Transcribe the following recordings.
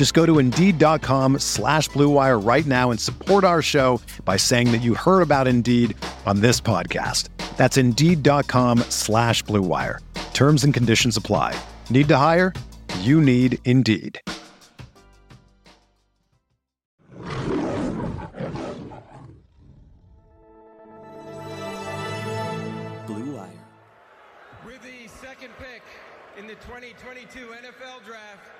Just go to Indeed.com slash BlueWire right now and support our show by saying that you heard about Indeed on this podcast. That's Indeed.com slash BlueWire. Terms and conditions apply. Need to hire? You need Indeed. Blue Wire. With the second pick in the 2022 NFL Draft,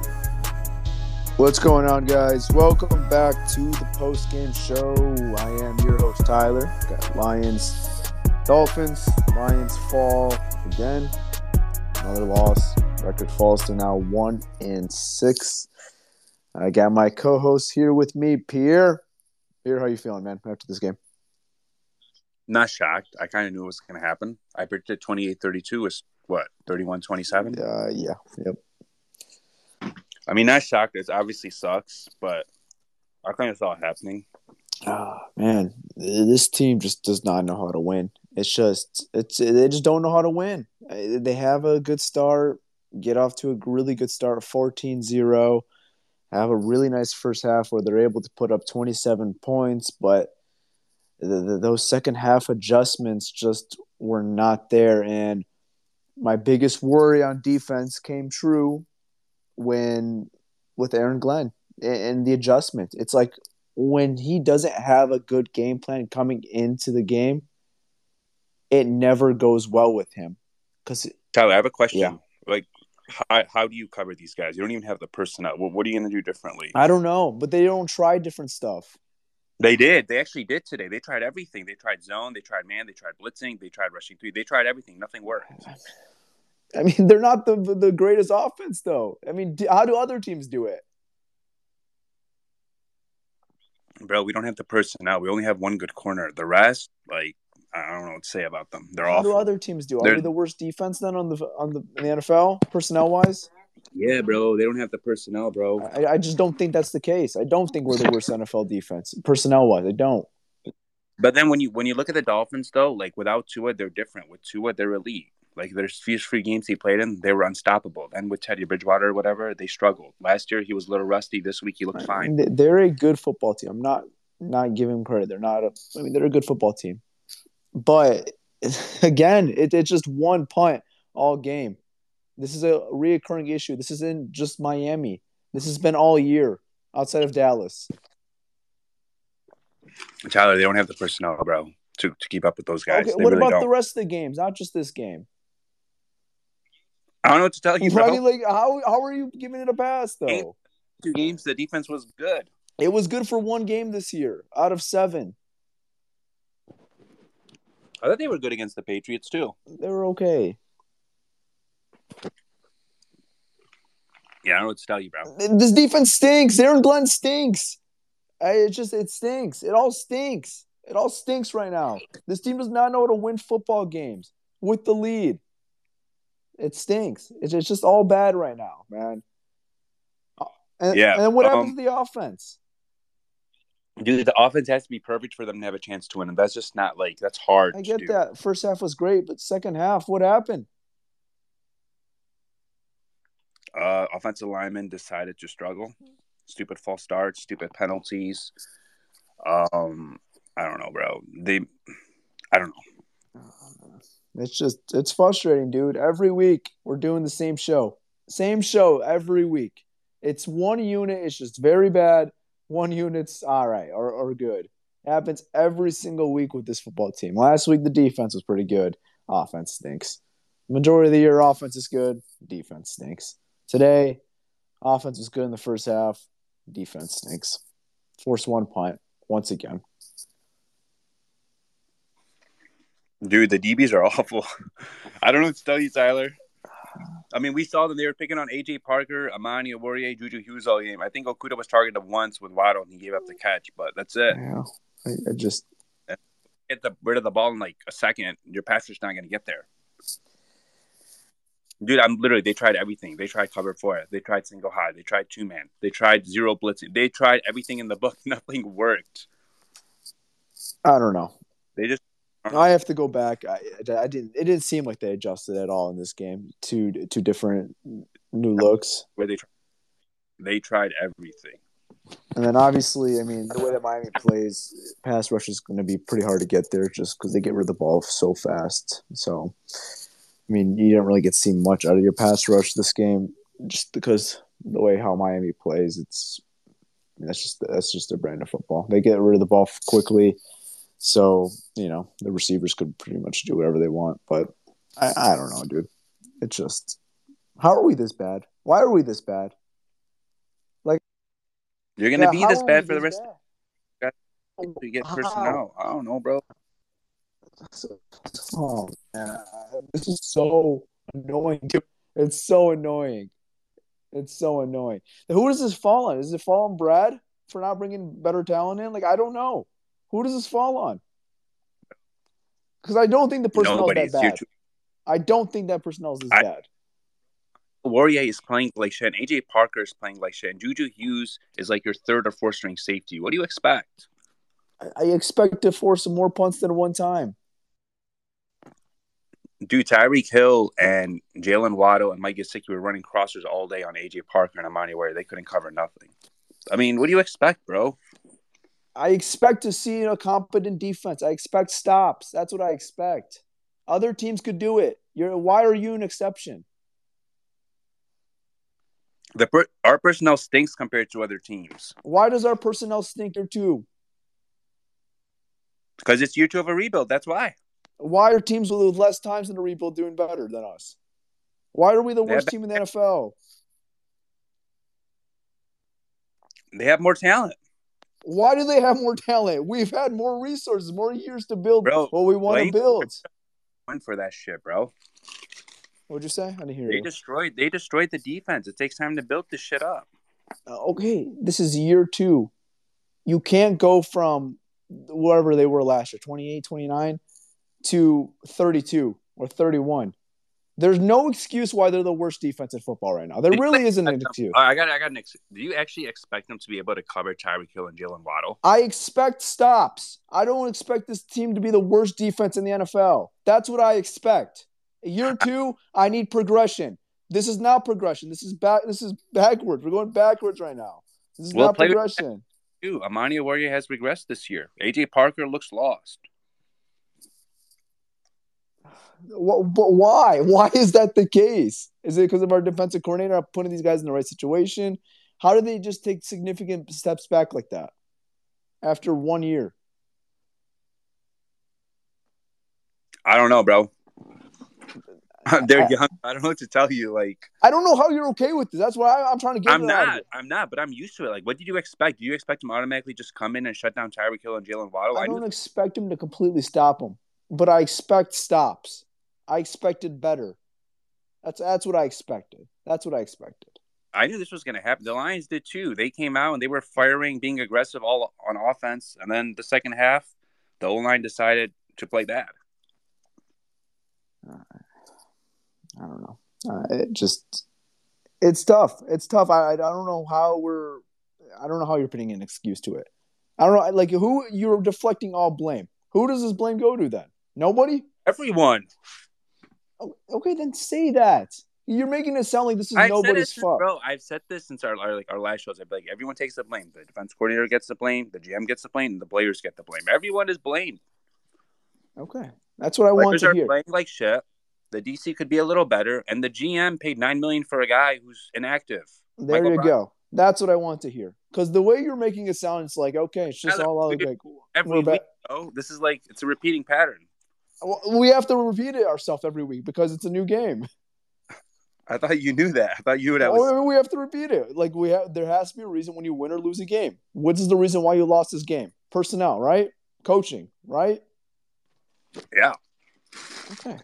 What's going on, guys? Welcome back to the post game show. I am your host, Tyler. Got Lions, Dolphins. Lions fall again. Another loss. Record falls to now one and six. I got my co-host here with me, Pierre. Pierre, how you feeling, man? After this game, not shocked. I kind of knew it was going to happen. I predicted 28-32 was what 31-27. uh, yeah, yep. I mean, not shocked. It obviously sucks, but I kind of saw it happening. Ah, man, this team just does not know how to win. It's just it's they just don't know how to win. They have a good start, get off to a really good start, 14-0, have a really nice first half where they're able to put up 27 points, but the, the, those second half adjustments just were not there and my biggest worry on defense came true when with Aaron Glenn and the adjustment. It's like when he doesn't have a good game plan coming into the game, it never goes well with him. Because Tyler, I have a question. Yeah. Like, how, how do you cover these guys? You don't even have the personnel. What, what are you going to do differently? I don't know, but they don't try different stuff. They did. They actually did today. They tried everything. They tried zone. They tried man. They tried blitzing. They tried rushing three. They tried everything. Nothing worked. I mean, they're not the the greatest offense though. I mean, how do other teams do it? Bro, we don't have the personnel. We only have one good corner. The rest, like, I don't know what to say about them. They're How do other teams do? Are They're- we the worst defense then on the on the in the NFL personnel wise? Yeah, bro. They don't have the personnel, bro. I, I just don't think that's the case. I don't think we're the worst NFL defense personnel wise. I don't. But then when you when you look at the Dolphins though, like without Tua, they're different. With Tua, they're elite. Like there's few three games he played in, they were unstoppable. And with Teddy Bridgewater or whatever, they struggled. Last year he was a little rusty. This week he looked fine. They- They're a good football team. I'm not not giving them credit. They're not a. I mean, they're a good football team, but again, it, it's just one punt all game. This is a reoccurring issue. This isn't just Miami. This has been all year outside of Dallas. Tyler, they don't have the personnel, bro, to, to keep up with those guys. Okay, what really about don't. the rest of the games? Not just this game. I don't know what to tell you, bro. Like how how are you giving it a pass though? Two games, the defense was good. It was good for one game this year out of seven. I thought they were good against the Patriots too. They were okay. Yeah, I don't know what to tell you, bro. This defense stinks. Aaron Glenn stinks. I- It just it stinks. It all stinks. It all stinks right now. This team does not know how to win football games with the lead. It stinks. It's, it's just all bad right now, man. Uh, And, Yeah, And what happens um, to the offense? Dude, the offense has to be perfect for them to have a chance to win, and that's just not like that's hard. I get that. First half was great, but second half, what happened? Uh, offensive linemen decided to struggle. Stupid false starts, stupid penalties. Um, I don't know, bro. They, I don't know. It's just it's frustrating, dude. Every week we're doing the same show. Same show every week. It's one unit, it's just very bad. One unit's all right or, or good. It happens every single week with this football team. Last week the defense was pretty good. Offense stinks. Majority of the year offense is good. Defense stinks. Today, offense was good in the first half. Defense stinks. Force one punt once again. Dude, the DBs are awful. I don't know what to tell you, Tyler. I mean, we saw them. They were picking on AJ Parker, Amani Oruwariye, Juju Hughes all game. I think Okudah was targeted once with Waddle and he gave up the catch, but that's it. Yeah, I, I just Get the rid of the ball in like a second. Your passer's not going to get there. Dude, I'm literally. They tried everything. They tried cover four. They tried single high. They tried two man. They tried zero blitzing. They tried everything in the book. Nothing worked. I don't know. They just I have to go back. I, I didn't. It didn't seem like they adjusted at all in this game. Two two different new looks, where they they tried everything. and then obviously, I mean, the way that Miami plays, pass rush is going to be pretty hard to get there, just because they get rid of the ball so fast. So, I mean, you didn't really get to see much out of your pass rush this game, just because the way how Miami plays. It's I mean, that's just that's just their brand of football. They get rid of the ball quickly. So, you know, the receivers could pretty much do whatever they want. But I, I don't know, dude. It's just, how are we this bad? Why are we this bad? Like you're going to Yeah, be this bad for the rest. bad? You get personnel. I don't know, bro. Oh, man. This is so annoying, dude. It's so annoying. It's so annoying. Who does this fall on? Does it fall on Brad for not bringing better talent in? Like, I don't know. Who does this fall on? Because I don't think the personnel Nobody. is that bad. I don't think that personnel is I- bad. Warrior is playing like shit. And AJ Parker is playing like shit. And Juju Hughes is like your third or fourth string safety. What do you expect? I- expect to force some more punts than one time. Dude, Tyreek Hill and Jaylen Waddle and Mike Gesicki were running crossers all day on AJ Parker and Amani where they couldn't cover nothing. I mean, what do you expect, bro? I expect to see a competent defense. I expect stops. That's what I expect. Other teams could do it. You're why are you an exception? The per- our personnel stinks compared to other teams Why does our personnel stink there too? because it's year two of a rebuild. That's why. Why are teams with less times in the rebuild doing better than us? Why are we the worst team in the NFL? They have more talent. Why do they have more talent? We've had more resources, more years to build Bro, what we want to build. Went for that shit, bro. What'd you say? I didn't hear They you. destroyed. They destroyed the defense. It takes time to build this shit up. Uh, okay, this is year two. You can't go from wherever they were last year, 28, 29, to 32 or 31. There's no excuse why they're the worst defense in football right now. There really isn't an excuse. I got. I got an. Ex- Do you actually expect them to be able to cover Tyreek Hill and Jaylen Waddle? I expect stops. I don't expect this team to be the worst defense in the NFL. That's what I expect. Year two, I need progression. This is not progression. This is back. This is backwards. We're going backwards right now. This is Well, not progression. Dude, Amani Warrior has regressed this year. AJ Parker looks lost. Wh- But why? Why is that the case? Is it because of our defensive coordinator not putting these guys in the right situation? How do they just take significant steps back like that after one year? I don't know, bro. They're I- young. I don't know what to tell you. Like, I don't know how you're okay with this. That's why I, I'm trying to get. I'm it out of not. I'm not. But I'm used to it. Like, what did you expect? Do you expect him automatically just come in and shut down Tyreek Hill and Jaylen Waddle? I I, don't knew, expect him to completely stop him, but I expect stops. I expected better. That's that's what I expected. That's what I expected. I knew this was going to happen. The Lions did too. They came out and they were firing, being aggressive all on offense, and then the second half, the O line decided to play bad. I don't know. Uh, it just it's tough. It's tough. I I don't know how we're. I don't know how you're putting an excuse to it. I don't know. Like who you're deflecting all blame. Who does this blame go to then? Nobody. Everyone. Oh, Okay, then say that. You're making it sound like this is I've nobody's fault. bro. I've said this since our, our like our last shows. I'd be like, everyone takes the blame. The defense coordinator gets the blame. The GM gets the blame. And the players get the blame. Everyone is blamed. Okay, that's what I want to are hear. playing like shit. The DC could be a little better, and the GM paid nine million for a guy who's inactive. There Michael you Brown. go. That's what I want to hear. Because the way you're making it sound, it's like okay, it's just all out like Every week, oh, this is like it's a repeating pattern. Well, we have to repeat it ourselves every week because it's a new game. I thought you knew that. I thought you would have. Oh, we have to repeat it. Like we have, there has to be a reason when you win or lose a game. What is the reason why you lost this game? Personnel, right? Coaching, right? yeah. Okay.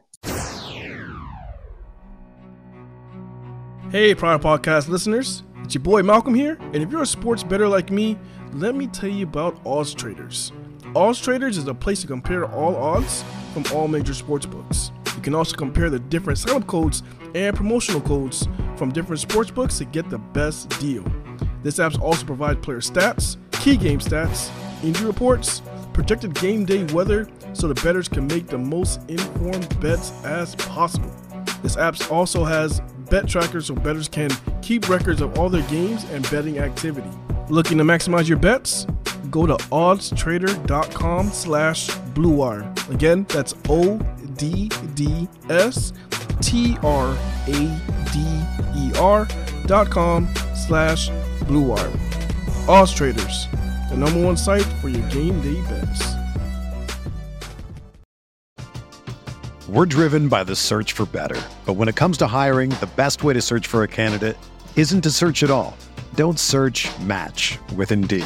Hey, Pride Podcast listeners, it's your boy Malcolm here, and if you're a sports bettor like me, let me tell you about Odds Traders. Mm-hmm. Odds Traders is a place to compare all odds from all major sports books. You can also compare the different sign-up codes and promotional codes from different sports books to get the best deal. This app also provides player stats, key game stats, injury reports, projected game day weather, so the bettors can make the most informed bets as possible. This app also has bet trackers so bettors can keep records of all their games and betting activity. Looking to maximize your bets? Go to oddstrader.com slash bluewire. Again, that's O-D-D-S-T-R-A-D-E-R dot com slash bluewire. Odds Traders, the number one site for your game day bets. We're driven by the search for better. But when it comes to hiring, the best way to search for a candidate isn't to search at all. Don't search match with Indeed.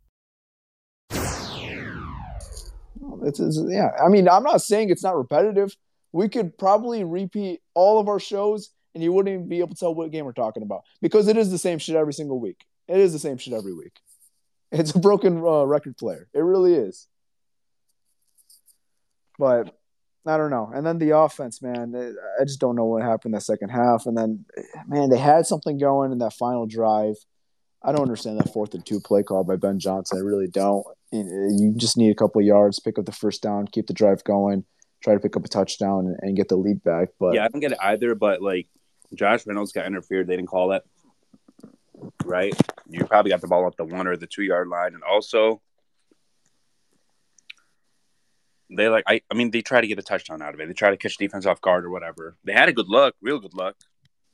It's, it's, yeah. I mean, I'm not saying it's not repetitive. We could probably repeat all of our shows and you wouldn't even be able to tell what game we're talking about because it is the same shit every single week. It is the same shit every week. It's a broken uh, record player. It really is. But I don't know. And then the offense, man, I just don't know what happened that second half. And then, man, they had something going in that final drive. I don't understand that fourth and two play call by Ben Johnson. I really don't. Uh, you just need a couple yards, pick up the first down, keep the drive going, try to pick up a touchdown and, and get the lead back. But Yeah, I don't get it either. But like, Josh Reynolds got interfered. They didn't call it. Right? You probably got the ball at the one or the two yard line, and also they like. I, I mean, they try to get a touchdown out of it. They try to catch defense off guard or whatever. They had a good look, real good luck.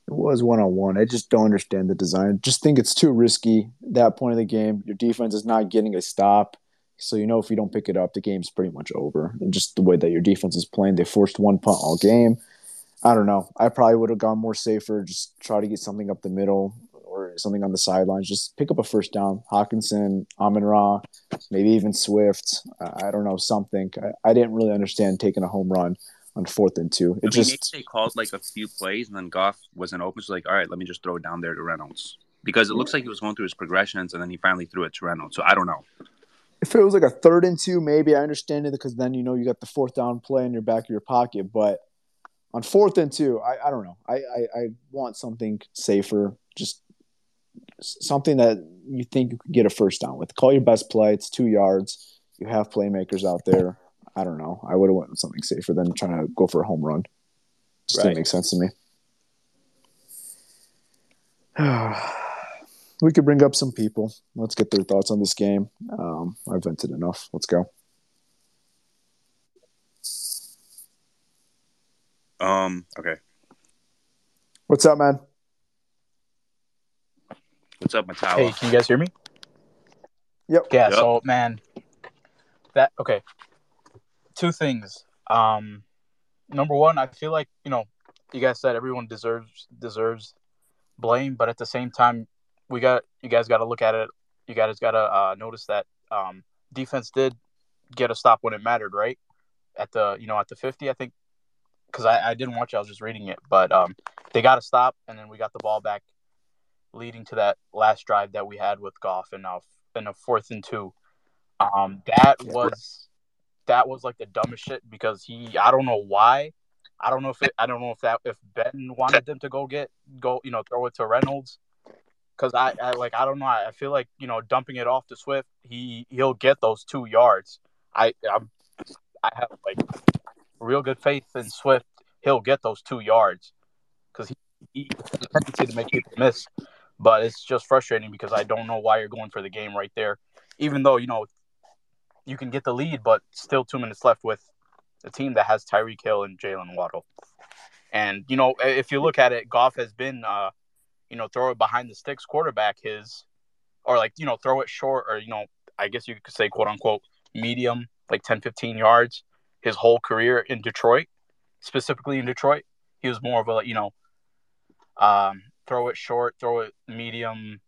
It was one on one. I just don't understand the design. Just think it's too risky that point of the game. Your defense is not getting a stop. So you know if you don't pick it up, the game's pretty much over. And just the way that your defense is playing, they forced one punt all game. I don't know. I probably would have gone more safer. Just try to get something up the middle or something on the sidelines. Just pick up a first down. Hockenson, Amon Ra, maybe even Swift. I don't know something. I, I didn't really understand taking a home run on fourth and two. It I mean, just they called like a few plays, and then Goff wasn't open. So like, all right, let me just throw it down there to Reynolds because it looks like he was going through his progressions, and then he finally threw it to Reynolds. So I don't know. if it was like a third and two, maybe I understand it because then you know you got the fourth down play in your back of your pocket. But on fourth and two, I, I don't know. I, I, I want something safer, just something that you think you could get a first down with. Call your best play. It's two yards. You have playmakers out there. I don't know. I would have went with something safer than trying to go for a home run. Just Right. didn't make sense to me. we could bring up some people. Let's get their thoughts on this game. Um, I've vented enough. Let's go. Um. Okay. What's up, man? What's up, Matawa? Hey, can you guys hear me? Yep. Yeah. Yep. So, man, that okay. Two things. Um, number one, I feel like you know, you guys said everyone deserves deserves blame, but at the same time, we got you guys got to look at it. You guys got to uh, notice that um, defense did get a stop when it mattered, right? At the you know at the fifty, I think, because I, I didn't watch. it, I was just reading it, but um, they got a stop, and then we got the ball back, leading to that last drive that we had with Goff and uh, in a fourth and two. Um, that was that was like the dumbest shit because he I don't know why. I don't know if it, I don't know if that if Ben wanted them to go get go you know throw it to Reynolds. Because I, I like I don't know. I feel like you know dumping it off to Swift he he'll get those two yards. I I'm, I have like real good faith in Swift. He'll get those two yards because he, he a tendency to make people miss. But it's just frustrating because I don't know why you're going for the game right there. Even though you know you can get the lead but still two minutes left with a team that has Tyreek Hill and Jaylen Waddle and you know if you look at it Goff has been uh you know, throw it behind the sticks quarterback his, or like, you know, throw it short or, you know, I guess you could say quote unquote medium, like 10, 15 yards his whole career in Detroit, specifically in Detroit. He was more of a, you know, um, throw it short, throw it medium.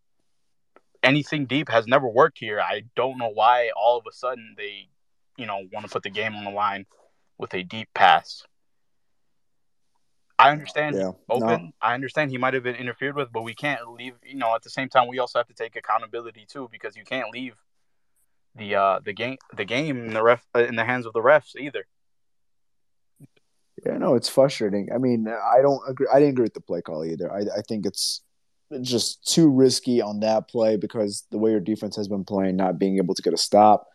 Anything deep has never worked here. I don't know why all of a sudden they, you know, want to put the game on the line with a deep pass. I understand Yeah. open. No. I understand he might have been interfered with, but we can't leave. You know, at the same time, we also have to take accountability too, because you can't leave the uh the game the game in the ref in the hands of the refs either. Yeah, no, it's frustrating. I mean, I don't agree. I didn't agree with the play call either. I, I think it's just too risky on that play because the way your defense has been playing, not being able to get a stop.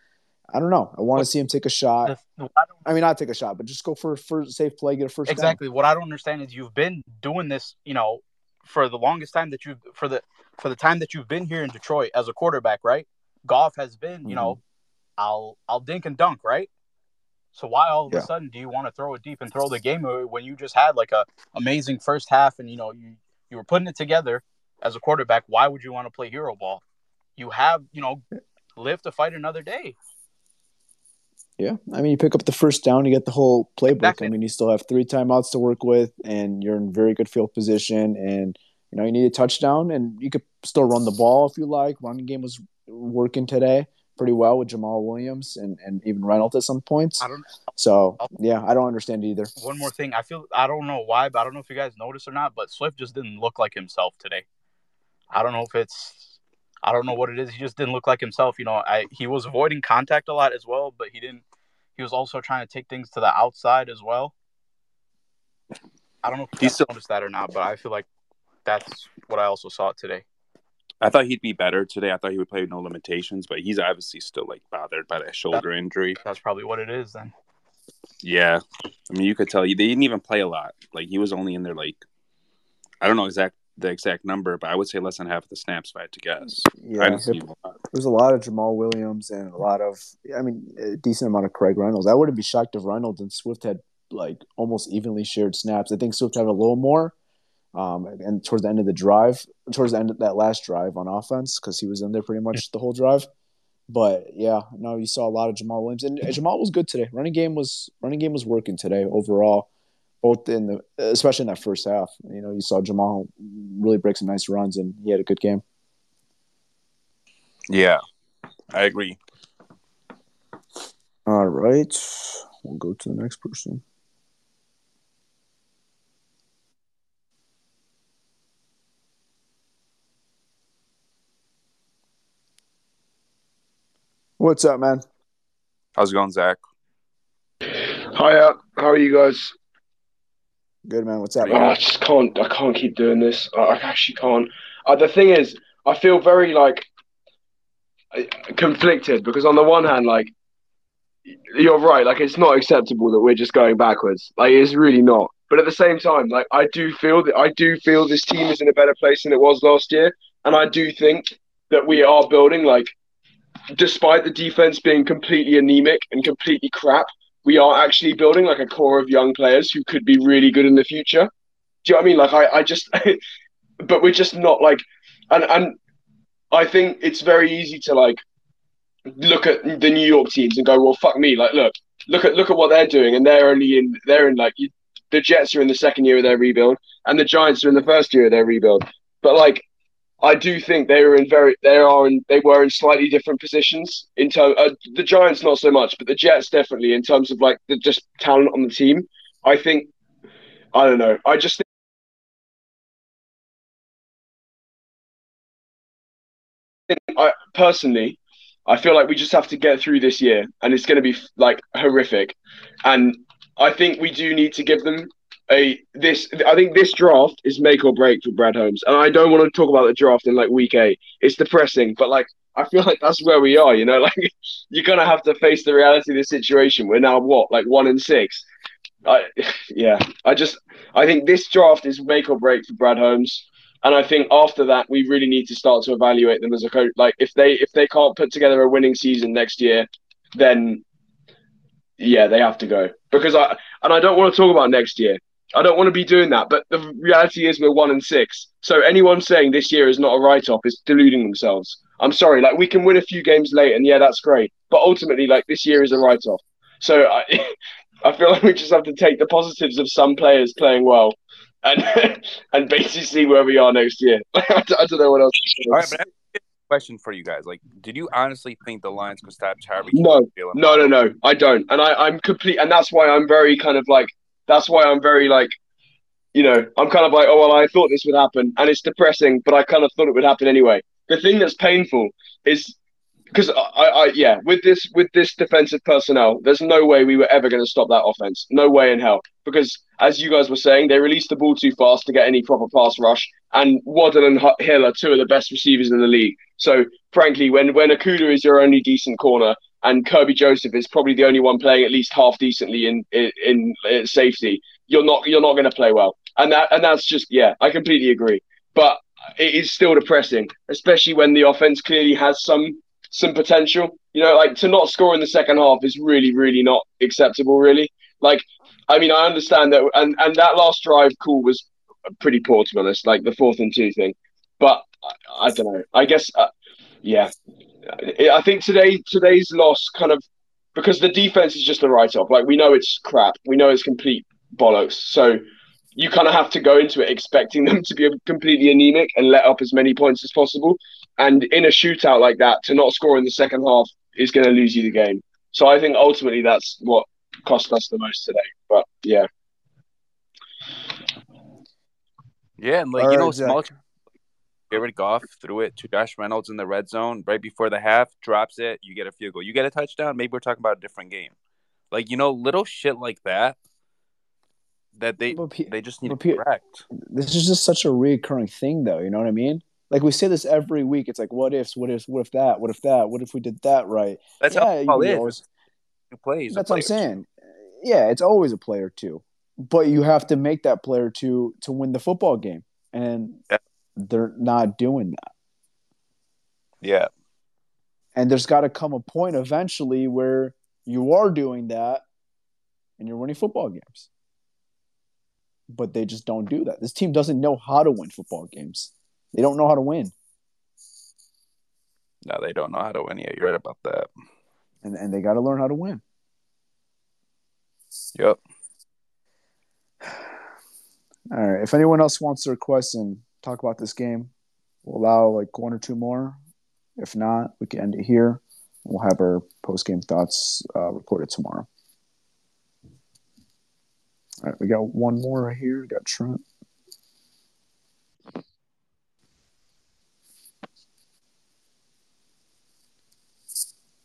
I don't know. I want to see him take a shot. I I mean, not take a shot, but just go for a safe play, get a first down. exactly. What I don't understand is you've been doing this, you know, for the longest time that you've for the for the time that you've been here in Detroit as a quarterback, right? Goff has been, you know, mm-hmm. I'll I'll dink and dunk, right? So why all of Yeah. a sudden do you want to throw it deep and throw the game away when you just had like a amazing first half and you know you you were putting it together as a quarterback? Why would you want to play hero ball? You have you know live to fight another day. Yeah, I mean, you pick up the first down, you get the whole playbook. Exactly. I mean, you still have three timeouts to work with, and you're in very good field position, and you know you need a touchdown, and you could still run the ball if you like. Running game was working today pretty well with Jamaal Williams and, and even Reynolds at some points. I don't. So yeah, I don't understand either. One more thing, I feel I don't know why, but I don't know if you guys noticed or not, but Swift just didn't look like himself today. I don't know if it's I don't know what it is. He just didn't look like himself. You know, I he was avoiding contact a lot as well, but he didn't. He was also trying to take things to the outside as well. I don't know if you still- noticed that or not, but I feel like that's what I also saw today. I thought he'd be better today. I thought he would play with no limitations, but he's obviously still like bothered by that shoulder injury. That's probably what it is then. Yeah, I mean, you could tell he they didn't even play a lot. Like he was only in there like I don't know exact the exact number, but I would say less than half of the snaps if I had to guess. Yeah, didn't see him a lot. there's a lot of Jamaal Williams and a lot of, I mean, a decent amount of Craig Reynolds. I wouldn't be shocked if Reynolds and Swift had like almost evenly shared snaps. I think Swift had a little more, um, and towards the end of the drive, towards the end of that last drive on offense, because he was in there pretty much the whole drive. But yeah, no, you saw a lot of Jamaal Williams, and Jamaal was good today. Running game was running game was working today overall, both in the especially in that first half. You know, you saw Jamaal really break some nice runs, and he had a good game. Yeah, I agree. All right, we'll go to the next person. What's up, man? How's it going, Zach? Hi, uh, how are you guys? Good man. What's up? Oh, I just can't. I can't keep doing this. I, I actually can't. Uh, the thing is, I feel very like conflicted because on the one hand, like you're right, like it's not acceptable that we're just going backwards. Like it's really not. But at the same time, like I do feel that I do feel this team is in a better place than it was last year, and I do think that we are building like, despite the defense being completely anemic and completely crap, we are actually building like a core of young players who could be really good in the future. Do you know what I mean? Like I, I just, but we're just not like, and and I think it's very easy to like look at the New York teams and go, well, fuck me. Like, look, look at look at what they're doing, and they're only in they're in like the Jets are in the second year of their rebuild, and the Giants are in the first year of their rebuild. But like, I do think they were in very they are in they were in slightly different positions in terms. Uh, the Giants not so much, but the Jets definitely in terms of like the just talent on the team. I think I don't know. I just think I personally I feel like we just have to get through this year, and it's going to be like horrific. And I think we do need to give them a this. I think this draft is make or break for Brad Holmes, and I don't want to talk about the draft in like week eight. It's depressing, but like I feel like that's where we are. You know, like you're gonna have to face the reality of the situation. We're now what, like one in six. I, yeah, I just I think this draft is make or break for Brad Holmes. And I think after that, we really need to start to evaluate them as a coach. Like if they if they can't put together a winning season next year, then yeah, they have to go. Because I and I don't want to talk about next year. I don't want to be doing that. But the reality is we're one and six. So anyone saying this year is not a write off is deluding themselves. I'm sorry. Like we can win a few games late, and yeah, that's great. But ultimately, like this year is a write off. So I I feel like we just have to take the positives of some players playing well and and basically see where we are next year. I, don't know what else. All right, but question for you guys: Like, did you honestly think the Lions could stop Tyreek? No, no, no, no. I don't, and I, I'm complete, and that's why I'm very kind of like. That's why I'm very like. You know, I'm kind of like, oh well, I thought this would happen, and it's depressing, but I kind of thought it would happen anyway. The thing that's painful is because I, I, yeah, with this with this defensive personnel, there's no way we were ever going to stop that offense. No way in hell. Because as you guys were saying, they released the ball too fast to get any proper pass rush, and Waddle and Hill are two of the best receivers in the league. So frankly, when when Okudah is your only decent corner, and Kerby Joseph is probably the only one playing at least half decently in in, in, in safety, you're not you're not going to play well. And that and that's just yeah, I completely agree. But it is still depressing, especially when the offense clearly has some some potential. You know, like to not score in the second half is really, really not acceptable. Really, like I mean, I understand that, and and that last drive call was pretty poor to be honest, like the fourth and two thing. But I, I don't know. I guess, uh, yeah, I think today today's loss kind of because the defense is just a write off. Like we know it's crap. We know it's complete bollocks. So you kind of have to go into it expecting them to be completely anemic and let up as many points as possible. And in a shootout like that, to not score in the second half is going to lose you the game. So I think ultimately that's what cost us the most today. But yeah. Yeah, and like All you know, small Jared Goff threw it to Josh Reynolds in the red zone right before the half, drops it, you get a field goal. You get a touchdown, maybe we're talking about a different game. Like, you know, little shit like that that they they just need to correct. This is just such a recurring thing though, you know what I mean? like we say this every week. It's like what ifs, what ifs, what if that, what if that, what if we did that right? That's yeah, how is. Always, plays. That's what I'm saying. Yeah, it's always a player too, but you have to make that player to to win the football game, and yeah. They're not doing that. Yeah, and there's got to come a point eventually where you are doing that, and you're winning football games. But they just don't do that. This team doesn't know how to win football games. They don't know how to win. No, they don't know how to win. Yeah, you're right about that. And and they got to learn how to win. Yep. All right. If anyone else wants to request talk about this game, we'll allow like one or two more. If not, we can end it here. We'll have our post game thoughts uh, recorded tomorrow. All right, we got one more right here. We got Trent.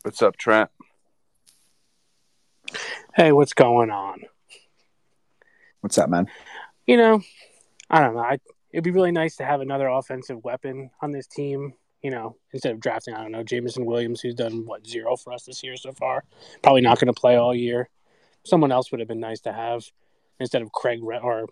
What's up, Trent? Hey, what's going on? What's up, man? you know, I don't know. I, it'd be really nice to have another offensive weapon on this team. You know, instead of drafting, I don't know, Jameson Williams, who's done what zero for us this year so far, probably not going to play all year. Someone else would have been nice to have instead of Craig Re- or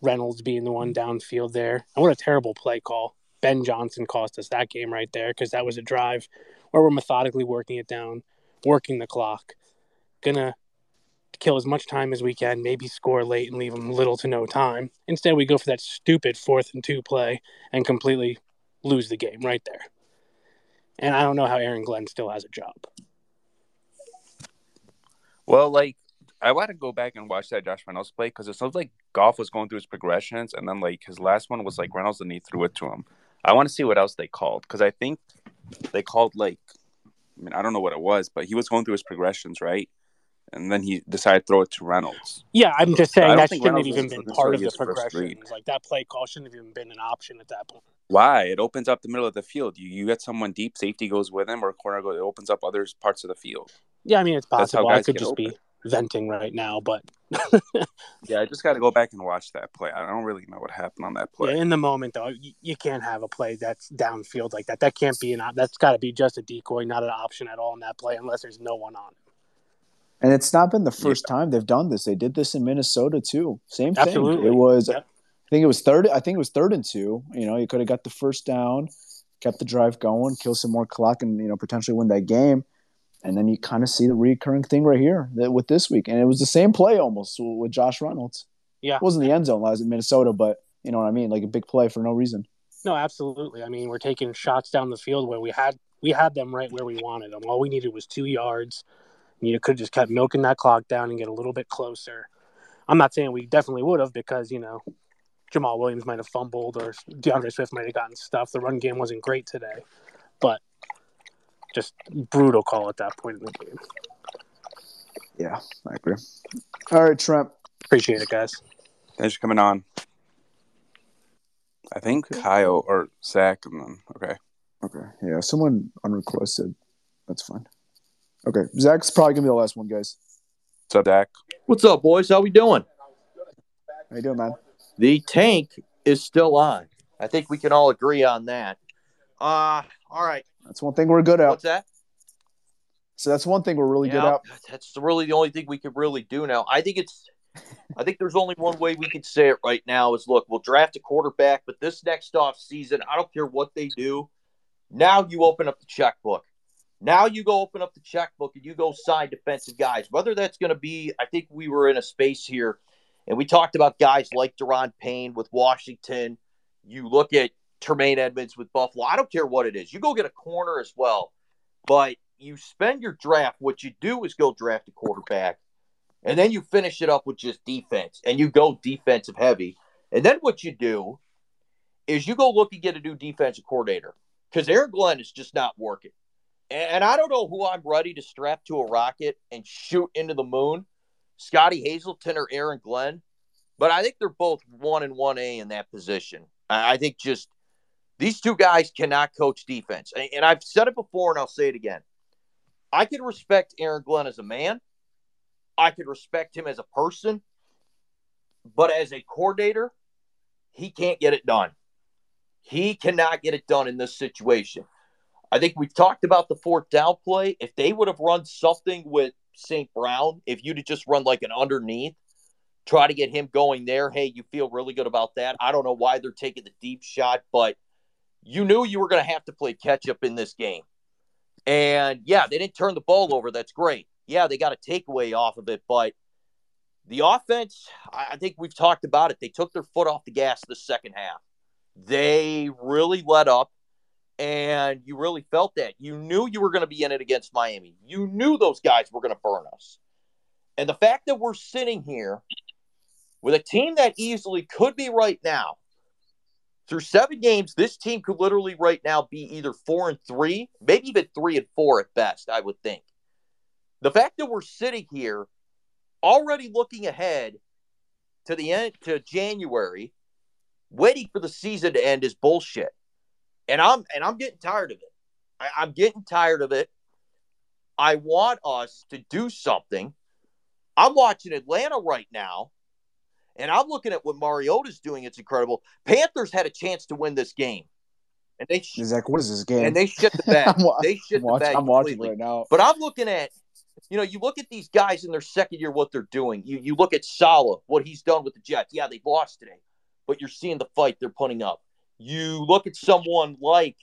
Reynolds being the one downfield there. And what a terrible play call. Ben Johnson cost us that game right there because that was a drive where we're methodically working it down, working the clock, gonna kill as much time as we can, maybe score late and leave them little to no time. Instead, we go for that stupid fourth and two play and completely lose the game right there. And I don't know how Aaron Glenn still has a job. Well, like I want to go back and watch that Josh Reynolds play because it sounds like Goff was going through his progressions, and then like his last one was like Reynolds and he threw it to him. I want to see what else they called because I think they called like, I mean, I don't know what it was, but he was going through his progressions, right? And then he decided to throw it to Reynolds. Yeah, I'm just saying don't that shouldn't have Reynolds even been part of the his first read. progressions. Like that play call shouldn't have even been an option at that point. Why? It opens up the middle of the field. You you get someone deep, safety goes with him, or corner goes. It opens up other parts of the field. Yeah, I mean it's possible. I could just open. be venting right now, but Yeah, I just got to go back and watch that play. I don't really know what happened on that play. yeah, in the moment though, you, you can't have a play that's downfield like that. That can't be an that's got to be just a decoy, not an option at all in that play unless there's no one on. And it's not been the first time they've done this. They did this in Minnesota too. Same thing. Absolutely. It was Yep. I think it was third I think it was third and two. You know, you could have got the first down, kept the drive going, kill some more clock and you know potentially win that game. And then you kind of see the recurring thing right here that with this week. And it was the same play almost with Josh Reynolds. Yeah. It wasn't the end zone, I was in Minnesota, but you know what I mean? Like a big play for no reason. No, absolutely. I mean, we're taking shots down the field where we had we had them right where we wanted them. All we needed was two yards. You could have just kept milking that clock down and get a little bit closer. I'm not saying we definitely would have because you know Jamaal Williams might have fumbled or D'Andre Swift might have gotten stuff. The run game wasn't great today, but just brutal call at that point in the game. Yeah, I agree. All right, Trent. Appreciate it, guys. Thanks for coming on. I think Kyle or Zach, and then okay. Okay. Yeah, someone unrequested. That's fine. Okay. Zach's probably gonna be the last one, guys. What's up, Zach? What's up, boys? How we doing? How you doing, man? The tank is still on. I think we can all agree on that. Uh all right. That's one thing we're good at. What's that? So that's one thing we're really good at. That's really the only thing we could really do now. I think it's I think there's only one way we could say it right now is look, we'll draft a quarterback, but this next off season, I don't care what they do. Now you open up the checkbook. Now you go open up the checkbook and you go sign defensive guys. Whether that's going to be, I think we were in a space here and we talked about guys like Daron Payne with Washington. You look at Tremaine Edmunds with Buffalo. I don't care what it is. You go get a corner as well. But you spend your draft. What you do is go draft a quarterback. And then you finish it up with just defense. And you go defensive heavy. And then what you do is you go look and get a new defensive coordinator. Because Aaron Glenn is just not working. And I don't know who I'm ready to strap to a rocket and shoot into the moon, Scotty Hazelton or Aaron Glenn. But I think they're both one and one A in that position. I think just these two guys cannot coach defense. And I've said it before and I'll say it again. I can respect Aaron Glenn as a man. I could respect him as a person. But as a coordinator, he can't get it done. He cannot get it done in this situation. I think we've talked about the fourth down play. If they would have run something with St. Brown, if you'd have just run like an underneath, try to get him going there, hey, you feel really good about that. I don't know why they're taking the deep shot, but you knew you were going to have to play catch up in this game. And yeah, they didn't turn the ball over. That's great. Yeah, they got a takeaway off of it, but the offense, I think we've talked about it. They took their foot off the gas the second half. They really let up, and you really felt that. You knew you were going to be in it against Miami. You knew those guys were going to burn us. And the fact that we're sitting here with a team that easily could be right now, through seven games, this team could literally right now be either four and three, maybe even three and four at best, I would think. The fact that we're sitting here already looking ahead to the end to January, waiting for the season to end is bullshit. And I'm and I'm getting tired of it. I, I'm getting tired of it. I want us to do something. I'm watching Atlanta right now, And I'm looking at what Mariota's doing. It's incredible. Panthers had a chance to win this game. And they sh- Zach, what is this game? and they shit the bed. They shit I'm watching, the bed I'm watching completely. right now. But I'm looking at, you know, you look at these guys in their second year, what they're doing. You you look at Salah, what he's done with the Jets. Yeah, they lost today, but you're seeing the fight they're putting up. You look at someone like,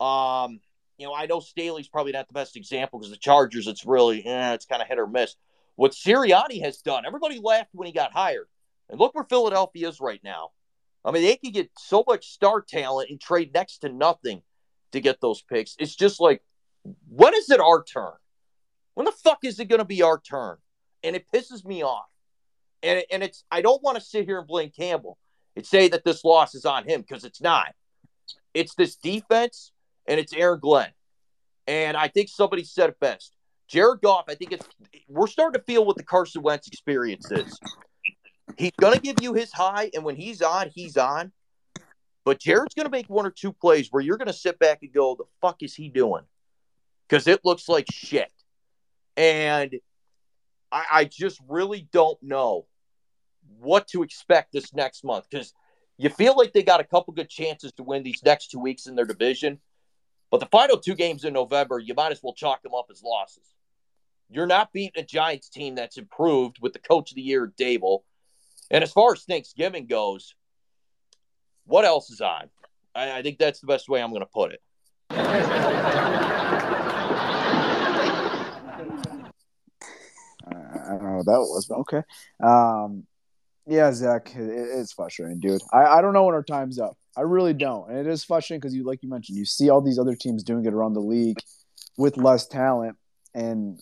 um, you know, I know Staley's probably not the best example because the Chargers, it's really, eh, it's kind of hit or miss. What Sirianni has done, everybody laughed when he got hired, and look where Philadelphia is right now. I mean, they could get so much star talent and trade next to nothing to get those picks. It's just like, when is it our turn? When the fuck is it going to be our turn? And it pisses me off. And and it's I don't want to sit here and blame Campbell and say that this loss is on him because it's not. It's this defense and it's Aaron Glenn. And I think somebody said it best. Jared Goff, I think it's we're starting to feel what the Carson Wentz experience is. He's going to give you his high, and when he's on, he's on. But Jared's going to make one or two plays where you're going to sit back and go, "The fuck is he doing?" Because it looks like shit. And I, I just really don't know what to expect this next month because you feel like they got a couple good chances to win these next two weeks in their division. But the final two games in November, you might as well chalk them up as losses. You're not beating a Giants team that's improved with the coach of the year, Daboll. And as far as Thanksgiving goes, what else is on? I, I think that's the best way I'm going to put it. I don't know what that was, but okay. Um, yeah, Zach, it's frustrating, dude. I, I don't know when our time's up. I really don't, and it is frustrating because you, like you mentioned, you see all these other teams doing it around the league with less talent, and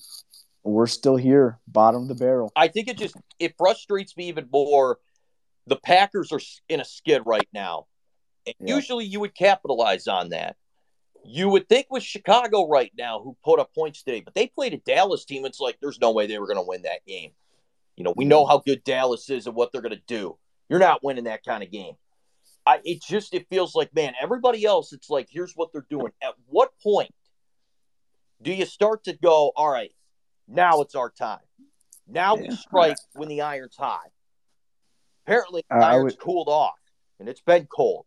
we're still here, bottom of the barrel. I think it just it frustrates me even more. The Packers are in a skid right now. And Yeah. Usually you would capitalize on that. You would think with Chicago right now, who put up points today, but they played a Dallas team. It's like there's no way they were going to win that game. You know, we know how good Dallas is and what they're going to do. You're not winning that kind of game. I it just it feels like man, everybody else. It's like here's what they're doing. At what point do you start to go? All right, now it's our time. Now we Yeah. strike when the iron's hot. Apparently, the Uh, I iron's would- cooled off, and it's been cold.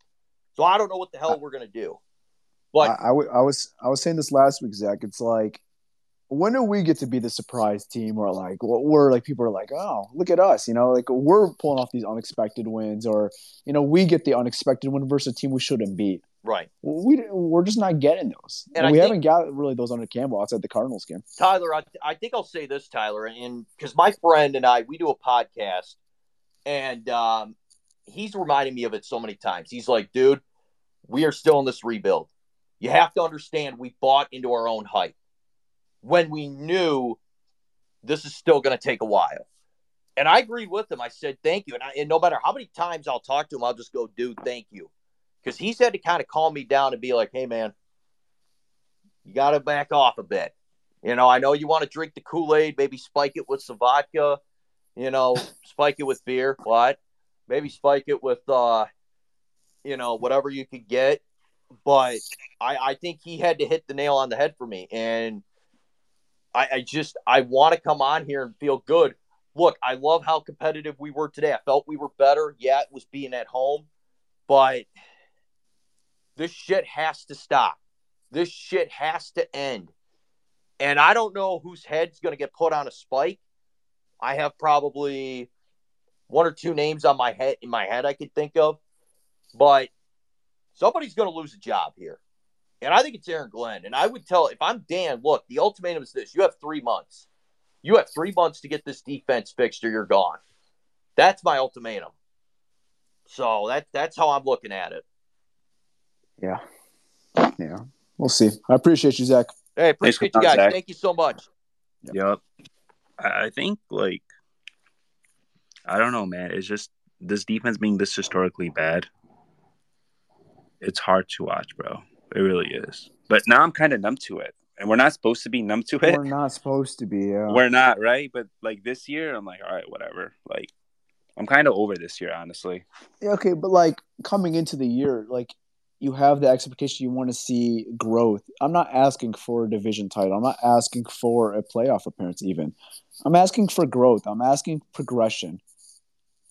So I don't know what the hell we're gonna do. But I, I, w- I was I was saying this last week, Zach. It's like when do we get to be the surprise team or like we're like people are like, oh, look at us, you know, like we're pulling off these unexpected wins, or you know, we get the unexpected win versus a team we shouldn't beat. right, We we're just not getting those, And and, we think- haven't got really those under Campbell outside the Cardinals game. Tyler, I, I think I'll say this, Tyler, and because my friend and I we do a podcast, and um, he's reminding me of it so many times. He's like, dude, we are still in this rebuild. You have to understand we bought into our own hype when we knew this is still going to take a while. And I agreed with him. I said, thank you. And, I, and no matter how many times I'll talk to him, I'll just go, dude, thank you. Because he's had to kind of calm me down and be like, hey, man, you got to back off a bit. You know, I know you want to drink the Kool Aid, maybe spike it with some vodka, you know, spike it with beer. What? Maybe spike it with, uh, you know, whatever you could get. But I, I think he had to hit the nail on the head for me. And I, I just, I want to come on here and feel good. Look, I love how competitive we were today. I felt we were better. Yeah, it was being at home, but this shit has to stop. This shit has to end. And I don't know whose head's going to get put on a spike. I have probably one or two names on my head in my head I could think of, but somebody's going to lose a job here. And I think it's Aaron Glenn. And I would tell if I'm Dan, look, the ultimatum is this: you have three months. You have three months to get this defense fixed, or you're gone. That's my ultimatum. So that that's how I'm looking at it. Yeah, yeah, we'll see. I appreciate you, Zach. Hey, Thanks appreciate you guys. Zach. Thank you so much. Yep. I I think like I don't know, man. It's just this defense being this historically bad. It's hard to watch, bro. It really is. But now I'm kind of numb to it, and we're not supposed to be numb to it. We're not supposed to be. Yeah. We're not, right? But like this year, I'm like, all right, whatever. Like, I'm kind of over this year, honestly. Yeah, okay, but like coming into the year, like you have the expectation you want to see growth. I'm not asking for a division title. I'm not asking for a playoff appearance even. I'm asking for growth. I'm asking progression.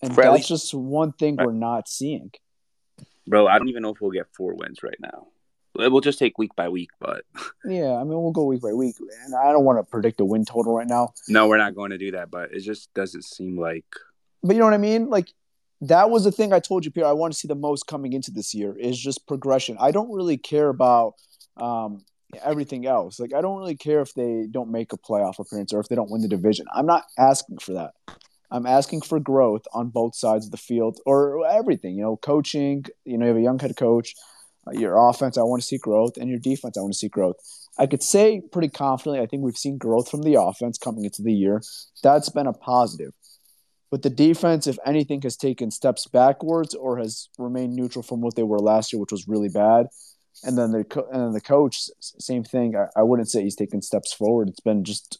And For that's least- just one thing we're not seeing. Bro, I don't even know if we'll get four wins right now. We'll just take week by week, but Yeah, I mean we'll go week by week, and I don't want to predict a win total right now. no, we're not going to do that. But it just doesn't seem like But you know what I mean? Like that was the thing I told you, Peter. I want to see the most coming into this year is just progression. I don't really care about um, everything else. Like I don't really care if they don't make a playoff appearance or if they don't win the division. I'm not asking for that. I'm asking for growth on both sides of the field or everything. You know, coaching. You know, you have a young head coach. Uh, your offense, I want to see growth, and your defense, I want to see growth. I could say pretty confidently, I think we've seen growth from the offense coming into the year. That's been a positive. But the defense, if anything, has taken steps backwards or has remained neutral from what they were last year, which was really bad. And then the co- and then the coach, same thing. I, I wouldn't say he's taken steps forward. It's been just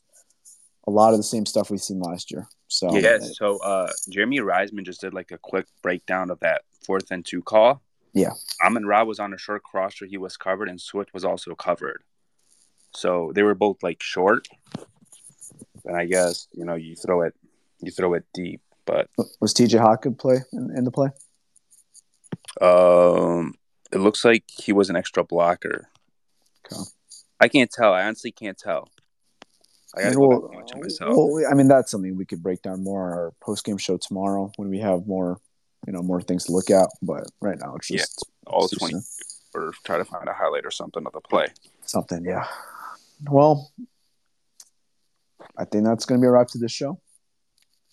a lot of the same stuff we've seen last year. So yes. So uh, Jeremy Reisman just did like a quick breakdown of that fourth and two call. Yeah. Amon Ra was on a short crosser. He was covered, and Swift was also covered. So they were both like short. And I guess you know you throw it, you throw it deep. But was TJ Hawk good play in, in the play? um, it looks like he was an extra blocker. Okay. I can't tell. I honestly can't tell. I gotta And go we'll- back and watch it myself. well, I mean, that's something we could break down more on our post game show tomorrow when we have more, you know, more things to look at. But right now, it's Yeah. just All too twenty, soon. or try to find a highlight or something of the play. something. Yeah. Well, I think that's going to be a wrap to this show.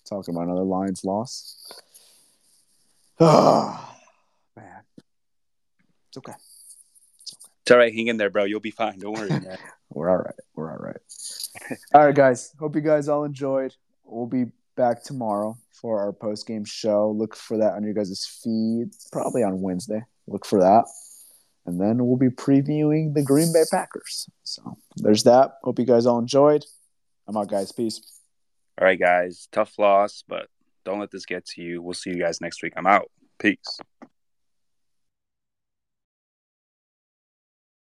Talking about another Lions loss. Oh, man. It's okay. It's all right. Hang in there, bro. You'll be fine. Don't worry. We're all right. We're all right. all right, guys. Hope you guys all enjoyed. We'll be back tomorrow for our post game show. Look for that on your guys' feed, probably on Wednesday. Look for that. And then we'll be previewing the Green Bay Packers. So there's that. Hope you guys all enjoyed. I'm out, guys. Peace. All right, guys. Tough loss, but don't let this get to you. We'll see you guys next week. I'm out. Peace.